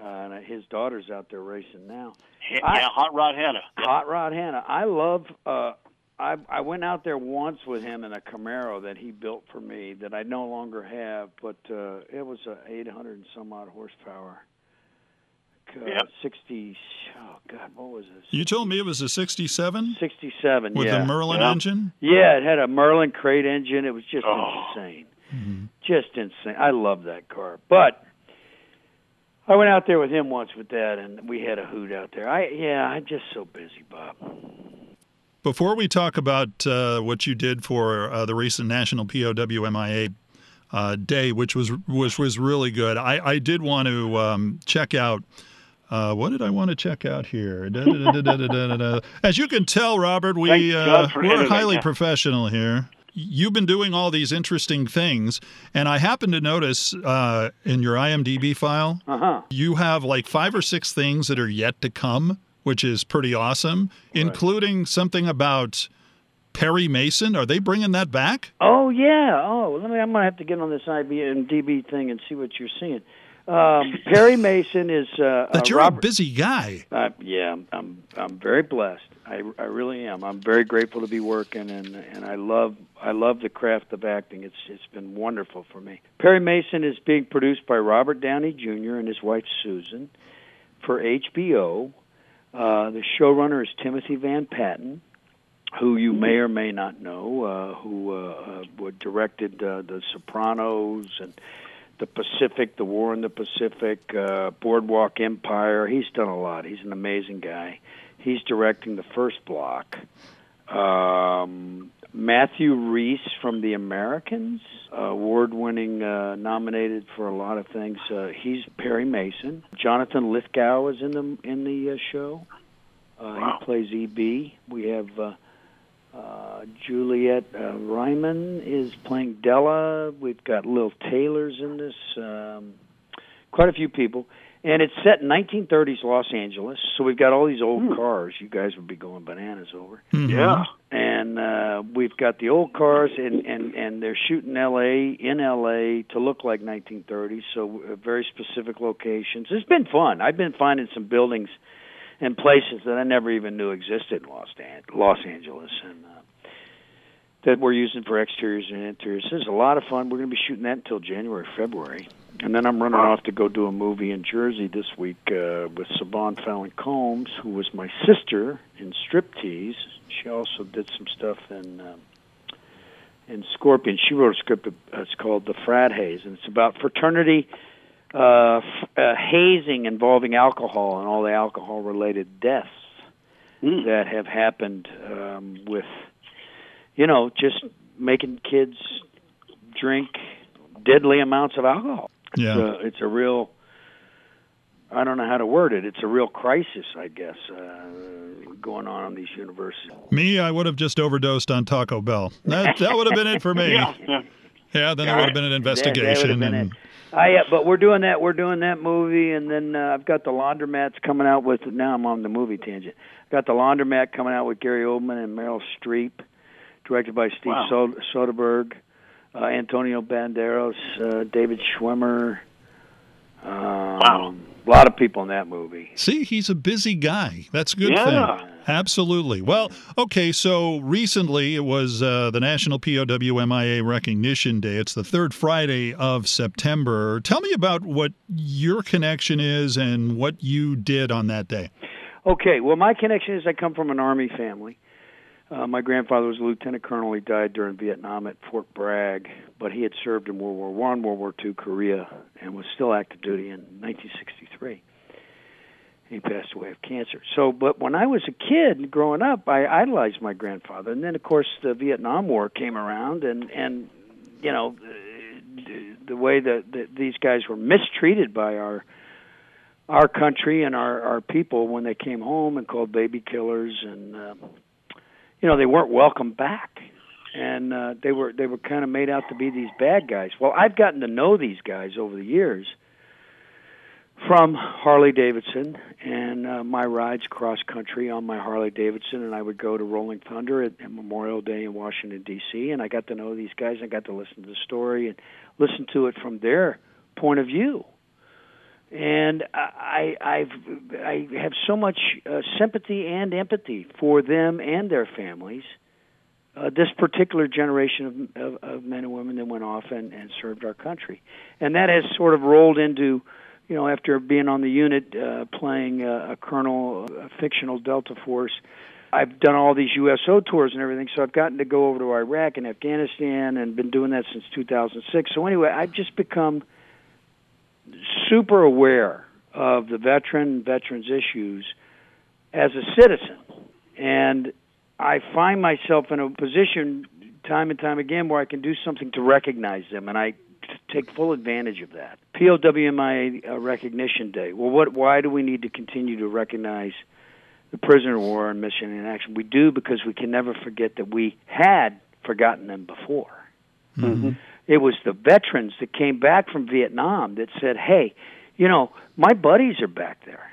Speaker 2: Uh, and his daughter's out there racing now.
Speaker 4: Yeah,
Speaker 2: I-
Speaker 4: Hot Rod Hannah.
Speaker 2: Hot Rod Hannah. I love. Uh, I I went out there once with him in a Camaro that he built for me that I no longer have, but uh, it was a 800 and some odd horsepower. Uh,
Speaker 4: Yep.
Speaker 2: 60. Oh God, what was this?
Speaker 3: You told me it was a 67
Speaker 2: 67.
Speaker 3: with
Speaker 2: yeah.
Speaker 3: a Merlin
Speaker 4: Yeah.
Speaker 3: engine.
Speaker 2: Yeah, it had a Merlin crate engine. It was just
Speaker 4: Oh.
Speaker 2: insane.
Speaker 3: Mm-hmm.
Speaker 2: Just insane. I love that car. But I went out there with him once with that, and we had a hoot out there. I yeah, I'm just so busy, Bob.
Speaker 3: Before we talk about uh, what you did for uh, the recent National POWMIA uh, Day, which was which was really good, I, I did want to um, check out. Uh, what did I want to check out here? Da, da, da. As you can tell, Robert, we uh, we're highly professional here. You've been doing all these interesting things, and I happen to notice uh, in your IMDb file
Speaker 2: Uh huh.
Speaker 3: you have like five or six things that are yet to come, which is pretty awesome, including something about Perry Mason. Are they bringing that back?
Speaker 2: Oh yeah. Oh, let me. I'm gonna have to get on this IMDb thing and see what you're seeing. Um, Perry Mason is uh, [LAUGHS]
Speaker 3: That
Speaker 2: uh,
Speaker 3: you're
Speaker 2: Robert.
Speaker 3: a busy guy.
Speaker 2: Uh, yeah, I'm, I'm I'm very blessed. I, I really am. I'm very grateful to be working, and and I love I love the craft of acting. It's it's been wonderful for me. Perry Mason is being produced by Robert Downey Jr. and his wife Susan for HBO. Uh, the showrunner is Timothy Van Patten, who you may or may not know, uh, who uh, uh, directed uh, The Sopranos and the Pacific, The War in the Pacific, uh, Boardwalk Empire. He's done a lot. He's an amazing guy. He's directing the first block. Um, Matthew Rhys from The Americans, award-winning, uh, nominated for a lot of things. Uh, he's Perry Mason. Jonathan Lithgow is in the in the uh, show. Uh,
Speaker 4: Wow.
Speaker 2: He plays EB. We have. Uh, uh, Juliet uh, Ryman is playing Della. We've got Lil Taylor's in this. Um, quite a few people. And it's set in 1930s Los Angeles, so we've got all these old cars. You guys would be going bananas over.
Speaker 3: Mhm.
Speaker 4: Yeah.
Speaker 2: And uh, we've got the old cars, and, and, and they're shooting L.A. in L.A. to look like 1930s, so uh, very specific locations. It's been fun. I've been finding some buildings and places that I never even knew existed in Los, An- Los Angeles, and uh, that we're using for exteriors and interiors. Is a lot of fun. We're going to be shooting that until January, February, and then I'm running off to go do a movie in Jersey this week uh, with Saban Fallon Combs, who was my sister in Striptease. She also did some stuff in. Um, in Scorpion, she wrote a script. uh, It's called The Frat Haze, and it's about fraternity uh, f- uh, hazing involving alcohol and all the alcohol-related deaths
Speaker 4: Mm.
Speaker 2: that have happened um, with, you know, just making kids drink deadly amounts of alcohol.
Speaker 3: Yeah.
Speaker 2: It's a, it's a real. I don't know how to word it. It's a real crisis, I guess, uh, going on in these universities.
Speaker 3: Me, I would have just overdosed on Taco Bell. That, that would have been it for me.
Speaker 4: Yeah. [LAUGHS] yeah.
Speaker 3: Yeah, then
Speaker 4: Yeah.
Speaker 3: there would have been an
Speaker 2: That- that
Speaker 3: investigation.
Speaker 2: been
Speaker 3: and.
Speaker 2: I, uh, but we're doing that. We're doing that movie, and then uh, I've got the Laundromats coming out with. Now I'm on the movie tangent. Got the Laundromat coming out with Gary Oldman and Meryl Streep, directed by Steve
Speaker 4: Wow.
Speaker 2: Sod- Soderbergh, uh, Antonio Banderas, uh, David Schwimmer. Um,
Speaker 4: Wow.
Speaker 2: A lot of people in that movie.
Speaker 3: See, he's a busy guy. That's a good
Speaker 4: Yeah.
Speaker 3: thing. Absolutely. Well, okay, so recently it was uh, the National POWMIA Recognition Day. It's the third Friday of September. Tell me about what your connection is and what you did on that day.
Speaker 2: Okay, well, my connection is I come from an Army family. Uh, my grandfather was a lieutenant colonel. He died during Vietnam at Fort Bragg, but he had served in World War One, World War Two, Korea, and was still active duty in 1963. He passed away of cancer. So, but when I was a kid growing up, I idolized my grandfather, and then of course the Vietnam War came around, and and you know the, the way that, that these guys were mistreated by our our country and our our people when they came home and called baby killers and um, you know they weren't welcome back and uh, they were they were kind of made out to be these bad guys. Well, I've gotten to know these guys over the years from Harley Davidson and uh, my rides cross country on my Harley Davidson, and I would go to Rolling Thunder at, at Memorial Day in Washington D.C. and I got to know these guys. I got to listen to the story and listen to it from their point of view and I I've I have so much uh, sympathy and empathy for them and their families. Uh, this particular generation of, of, of men and women that went off and, and served our country, and that has sort of rolled into, you know, after being on the unit, uh, playing a, a colonel, a fictional Delta Force. I've done all these USO tours and everything, so I've gotten to go over to Iraq and Afghanistan, and been doing that since 2006. So anyway, I've just become super aware of the veteran veterans issues as a citizen and I find myself in a position time and time again where I can do something to recognize them and I take full advantage of that. POWMIA uh, recognition day. Well what why do we need to continue to recognize the prisoner of war and mission in action? We do because we can never forget that we had forgotten them before. Mm-hmm. It was the veterans that came back from Vietnam that said, "Hey, you know, my buddies are back there,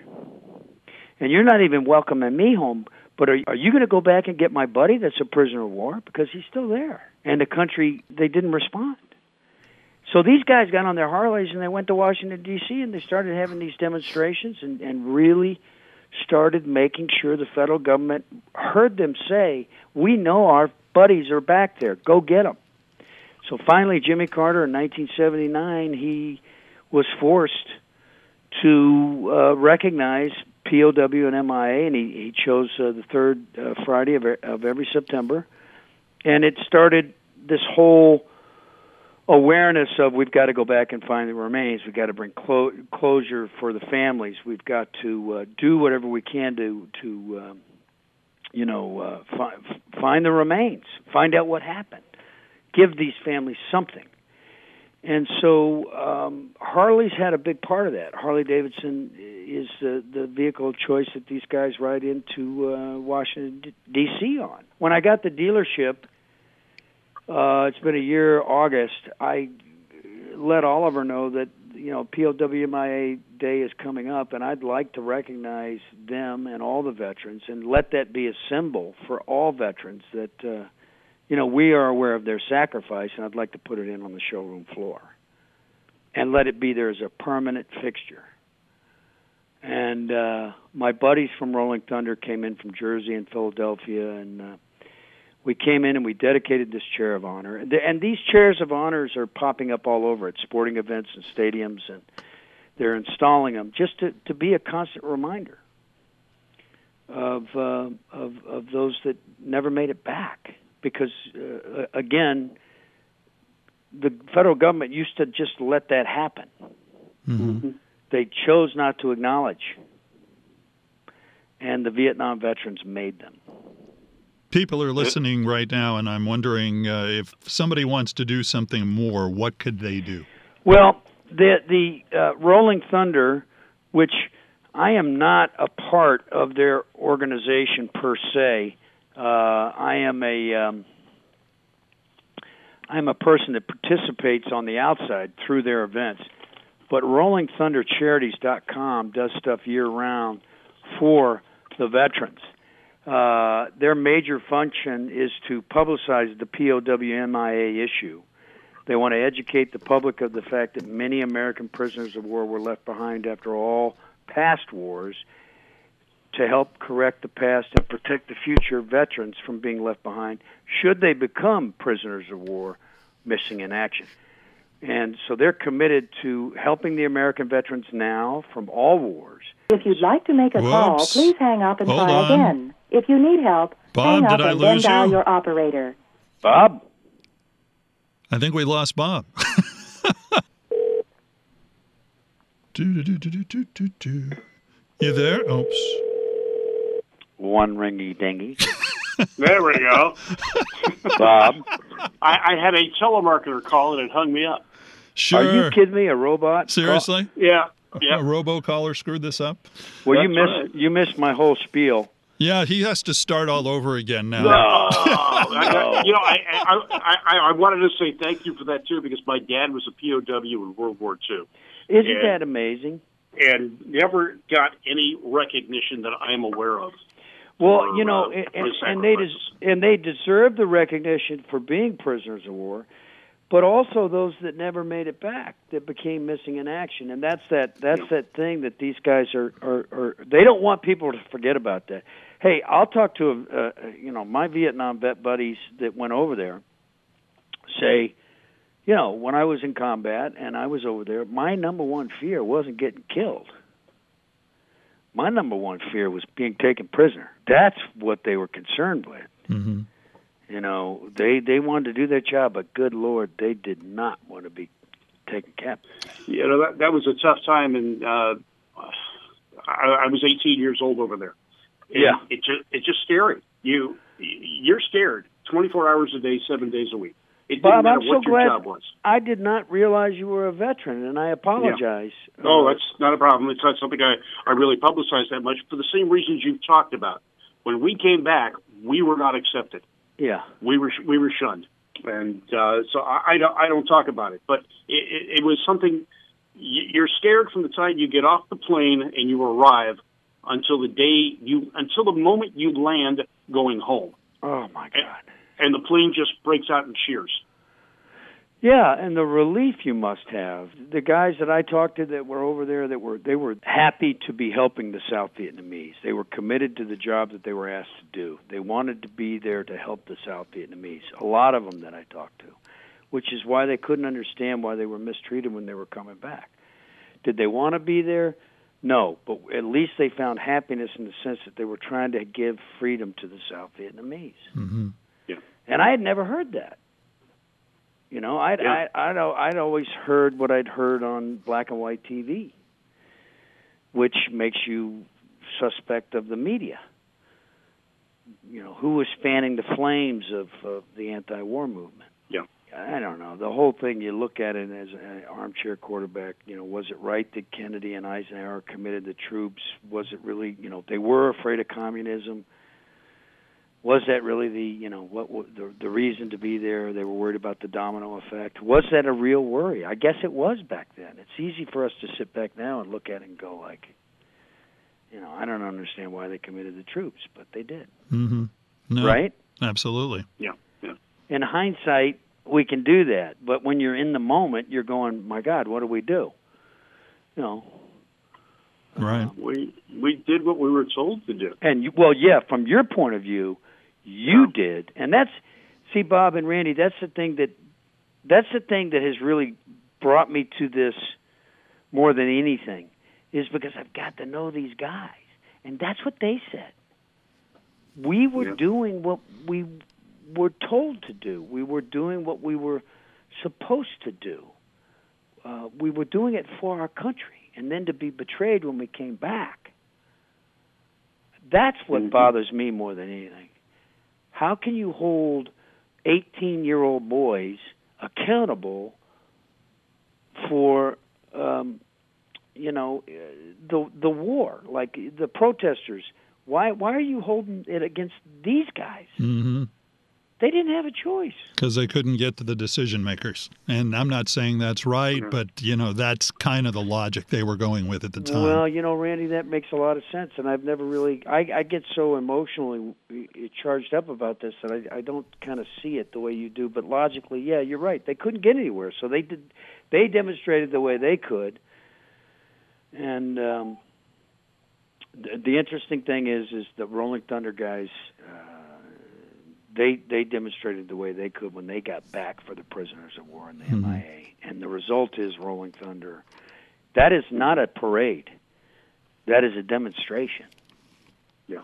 Speaker 2: and you're not even welcoming me home. But are, are you going to go back and get my buddy that's a prisoner of war because he's still there?" And the country they didn't respond. So these guys got on their Harleys and they went to Washington D.C. and they started having these demonstrations and, and really started making sure the federal government heard them say, "We know our buddies are back there. Go get them." So finally, Jimmy Carter in 1979, he was forced to uh, recognize POW and MIA, and he, he chose uh, the third uh, Friday of, of every September. And it started this whole awareness of we've got to go back and find the remains. We've got to bring clo- closure for the families. We've got to uh, do whatever we can to to um, you know uh, fi- find the remains, find out what happened give these families something. And so um, Harley's had a big part of that. Harley Davidson is the, the vehicle of choice that these guys ride into uh, Washington D.C. on. When I got the dealership, uh, it's been a year, August. I let Oliver know that you know POWMIA Day is coming up, and I'd like to recognize them and all the veterans, and let that be a symbol for all veterans that. Uh, you know, we are aware of their sacrifice, and I'd like to put it in on the showroom floor and let it be there as a permanent fixture. And uh, my buddies from Rolling Thunder came in from Jersey and Philadelphia, and uh, we came in and we dedicated this chair of honor. And, and these chairs of honors are popping up all over at sporting events and stadiums, and they're installing them just to, to be a constant reminder of, uh, of of those that never made it back because uh, again, the federal government used to just let that happen. Mm-hmm. They chose not to acknowledge, and the Vietnam veterans made them.
Speaker 3: People are listening right now, and I'm wondering uh, if somebody wants to do something more, what could they do?
Speaker 2: Well, the the uh, Rolling Thunder, which I am not a part of their organization per se, uh, I am a um, I'm a person that participates on the outside through their events. But RollingThunderCharities.com does stuff year round for the veterans. Uh, their major function is to publicize the POWMIA issue. They want to educate the public of the fact that many American prisoners of war were left behind after all past wars to help correct the past and protect the future veterans from being left behind should they become prisoners of war missing in action. And so they're committed to helping the American veterans now from all wars.
Speaker 5: If you'd like to make a
Speaker 3: Whoops.
Speaker 5: call, please hang up and
Speaker 3: Hold
Speaker 5: try
Speaker 3: on.
Speaker 5: again. If you need help,
Speaker 3: Bob,
Speaker 5: hang up
Speaker 3: did
Speaker 5: and then
Speaker 3: lose
Speaker 5: dial
Speaker 3: you?
Speaker 5: your operator.
Speaker 2: Bob?
Speaker 3: I think we lost Bob. [LAUGHS] do, do, do, do, do, do, do. You there? Oops.
Speaker 2: One ringy dingy. [LAUGHS]
Speaker 4: There we go.
Speaker 2: Bob?
Speaker 4: I, I had a telemarketer call and it hung me up.
Speaker 3: Sure.
Speaker 2: Are you kidding me? A robot?
Speaker 3: Seriously?
Speaker 4: Yeah.
Speaker 3: A
Speaker 4: Yeah.
Speaker 3: robocaller screwed this up?
Speaker 2: Well, you
Speaker 4: That's
Speaker 2: missed
Speaker 4: right.
Speaker 2: you missed my whole spiel.
Speaker 3: Yeah, he has to start all over again now.
Speaker 4: Oh, [LAUGHS] I, you know, I, I, I, I wanted to say thank you for that too because my dad was a POW in World War II
Speaker 2: Isn't
Speaker 4: Yeah.
Speaker 2: that amazing?
Speaker 4: and never got any recognition that I'm aware of.
Speaker 2: Well,
Speaker 4: for,
Speaker 2: you know,
Speaker 4: uh,
Speaker 2: and, and they des- and they deserve the recognition for being prisoners of war, but also those that never made it back that became missing in action. And that's that that's
Speaker 4: Yeah.
Speaker 2: that thing that these guys are, are are they don't want people to forget about that. Hey i'll talk to uh, you know my vietnam vet buddies that went over there say you know when i was in combat and i was over there my number one fear wasn't getting killed my number one fear was being taken prisoner that's what they were concerned with
Speaker 3: hmm
Speaker 2: you know, they they wanted to do their job, but good lord, they did not want to be taken captive.
Speaker 4: You know that that was a tough time, and uh, I, I was 18 years old over there. And
Speaker 2: Yeah.
Speaker 4: it just it's just scary. You you're scared 24 hours a day, seven days a week. It didn't
Speaker 2: Bob,
Speaker 4: matter
Speaker 2: I'm
Speaker 4: what
Speaker 2: so
Speaker 4: your
Speaker 2: glad
Speaker 4: job was.
Speaker 2: I did not realize you were a veteran, and I apologize.
Speaker 4: Oh,
Speaker 2: Uh,
Speaker 4: that's not a problem. It's not something I, I really publicize that much for the same reasons you've talked about. When we came back, we were not accepted.
Speaker 2: yeah,
Speaker 4: We were we were shunned, and uh, so I, I don't I don't talk about it. But it, it, it was something y- you're scared from the time you get off the plane and you arrive until the day you until the moment you land going home,
Speaker 2: Oh my God.
Speaker 4: and the plane just breaks out in cheers.
Speaker 2: Yeah, and the relief you must have. The guys that I talked to that were over there that were they were happy to be helping the South Vietnamese. They were committed to the job that they were asked to do. They wanted to be there to help the South Vietnamese. A lot of them that I talked to, which is why they couldn't understand why they were mistreated when they were coming back. Did they want to be there? No, but at least they found happiness in the sense that they were trying to give freedom to the South Vietnamese.
Speaker 3: hmm
Speaker 2: And I had never heard that. You know, I'd
Speaker 4: Yeah.
Speaker 2: I, I'd I'd always heard what I'd heard on black and white TV, which makes you suspect of the media. You know, who was fanning the flames of, of the anti-war movement?
Speaker 4: Yeah.
Speaker 2: I don't know. The whole thing, you look at it as an armchair quarterback. You know, was it right that Kennedy and Eisenhower committed the troops? Was it really, you know, they were afraid of communism? Was that really the, you know, what, what the the reason to be there? They were worried about the domino effect. Was that a real worry? I guess it was back then. It's easy for us to sit back now and look at it and go like, you know, I don't understand why they committed the troops, but they did,
Speaker 3: hmm No,
Speaker 2: right?
Speaker 3: Absolutely.
Speaker 4: Yeah, yeah.
Speaker 2: in hindsight, we can do that. But when you're in the moment, you're going, "My God, what do we do?" You know,
Speaker 3: Right.
Speaker 4: We we did what we were told to do.
Speaker 2: and you, well, yeah, from your point of view, you did, and that's see, Bob and Randy. That's the thing that that's the thing that has really brought me to this more than anything is because I've got to know these guys, and that's what they said. We were
Speaker 4: Yeah.
Speaker 2: doing what we were told to do. We were doing what we were supposed to do. Uh, we were doing it for our country, and then to be betrayed when we came back. That's what
Speaker 4: Mhm.
Speaker 2: bothers me more than anything. How can you hold 18 year old boys accountable for, um, you know, the the war, like the protesters? Why why are you holding it against these guys?
Speaker 3: hmm
Speaker 2: They didn't have a choice.
Speaker 3: Because they couldn't get to the decision makers. And I'm not saying that's right, but, you know, that's kind of the logic they were going with at the time.
Speaker 2: Well, you know, Randy, that makes a lot of sense, and I've never really. I, I get so emotionally charged up about this that I, I don't kind of see it the way you do. But logically, yeah, you're right. They couldn't get anywhere, so they did. They demonstrated the way they could, and um, the, the interesting thing is, is the Rolling Thunder guys. Uh, they they demonstrated the way they could when they got back for the prisoners of war in the
Speaker 3: Mhm.
Speaker 2: MIA, and the result is Rolling Thunder. That is not a parade. That is a demonstration.
Speaker 4: Yeah.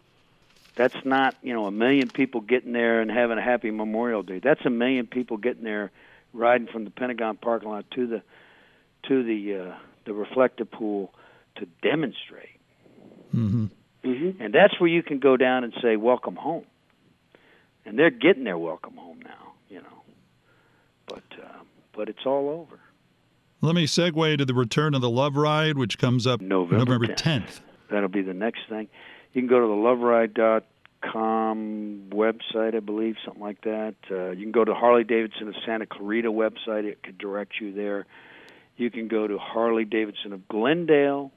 Speaker 2: That's not you know a million people getting there and having a happy Memorial Day. That's a million people getting there, riding from the Pentagon parking lot to the to the uh, the reflective pool to demonstrate.
Speaker 3: hmm
Speaker 4: Mm-hmm.
Speaker 2: And that's where you can go down and say, "Welcome home." And they're getting their welcome home now, you know. But uh, but it's all over.
Speaker 3: Let me segue to the return of the Love Ride, which comes up
Speaker 2: November 10th.
Speaker 3: 10th.
Speaker 2: That'll be the next thing. You can go to the loveride.com website, I believe, something like that. Uh, you can go to Harley Davidson of Santa Clarita website. It could direct you there. You can go to Harley Davidson of Glendale.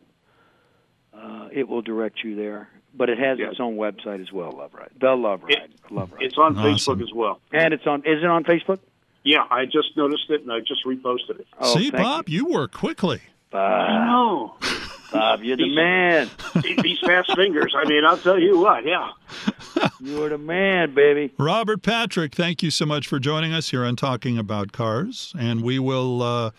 Speaker 2: Uh, it will direct you there. But it has
Speaker 4: Yeah.
Speaker 2: its own website as well, Love Ride. The Love Ride. Love Ride.
Speaker 4: It's on
Speaker 3: Awesome.
Speaker 4: Facebook as well.
Speaker 2: and it's on. Is it on Facebook?
Speaker 4: Yeah, I just noticed it and I just reposted it.
Speaker 2: Oh,
Speaker 3: See, Bob, you. work quickly.
Speaker 2: you.
Speaker 4: I
Speaker 2: Bob,
Speaker 4: know.
Speaker 2: Bob, you're the man.
Speaker 4: These fast fingers. I mean, I'll tell you what. Yeah. [LAUGHS]
Speaker 2: You're the man, baby.
Speaker 3: Robert Patrick, thank you so much for joining us here on Talking About Cars, and we will uh,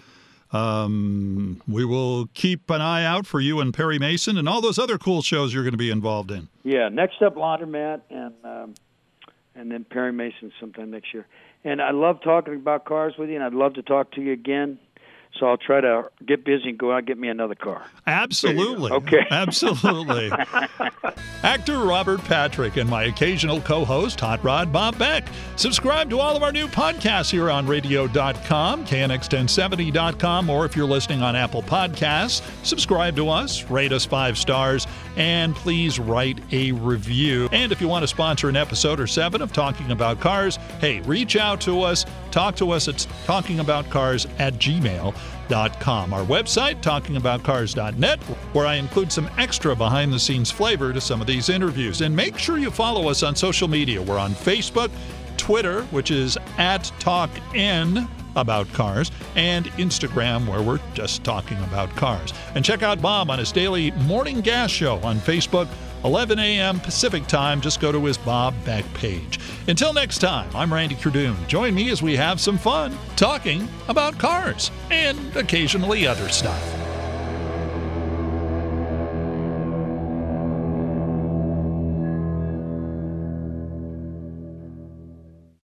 Speaker 3: um, we will keep an eye out for you and Perry Mason and all those other cool shows you're going to be involved in.
Speaker 2: Yeah, next up, Laundromat, and um, and then Perry Mason sometime next year. And I love talking about cars with you, and I'd love to talk to you again. So I'll try to get busy and go out and get me another car.
Speaker 3: Absolutely.
Speaker 2: Okay. [LAUGHS]
Speaker 3: Absolutely. Actor Robert Patrick and my occasional co host, Hot Rod Bob Beck. Subscribe to all of our new podcasts here on radio.com, knx1070.com, or if you're listening on Apple Podcasts, subscribe to us, rate us five stars, and please write a review. And if you want to sponsor an episode or seven of Talking About Cars, hey, reach out to us. Talk to us at talkingaboutcars at gmail.com. Our website, talkingaboutcars.net, where I include some extra behind the scenes flavor to some of these interviews. And make sure you follow us on social media. We're on Facebook, Twitter, which is at TalkN about cars, and Instagram, where we're just talking about cars. And check out Bob on his daily morning gas show on Facebook. 11 a.m. Pacific time. Just go to his Bob Beck page. Until next time, I'm Randy Kerdoon. Join me as we have some fun talking about cars and occasionally other stuff.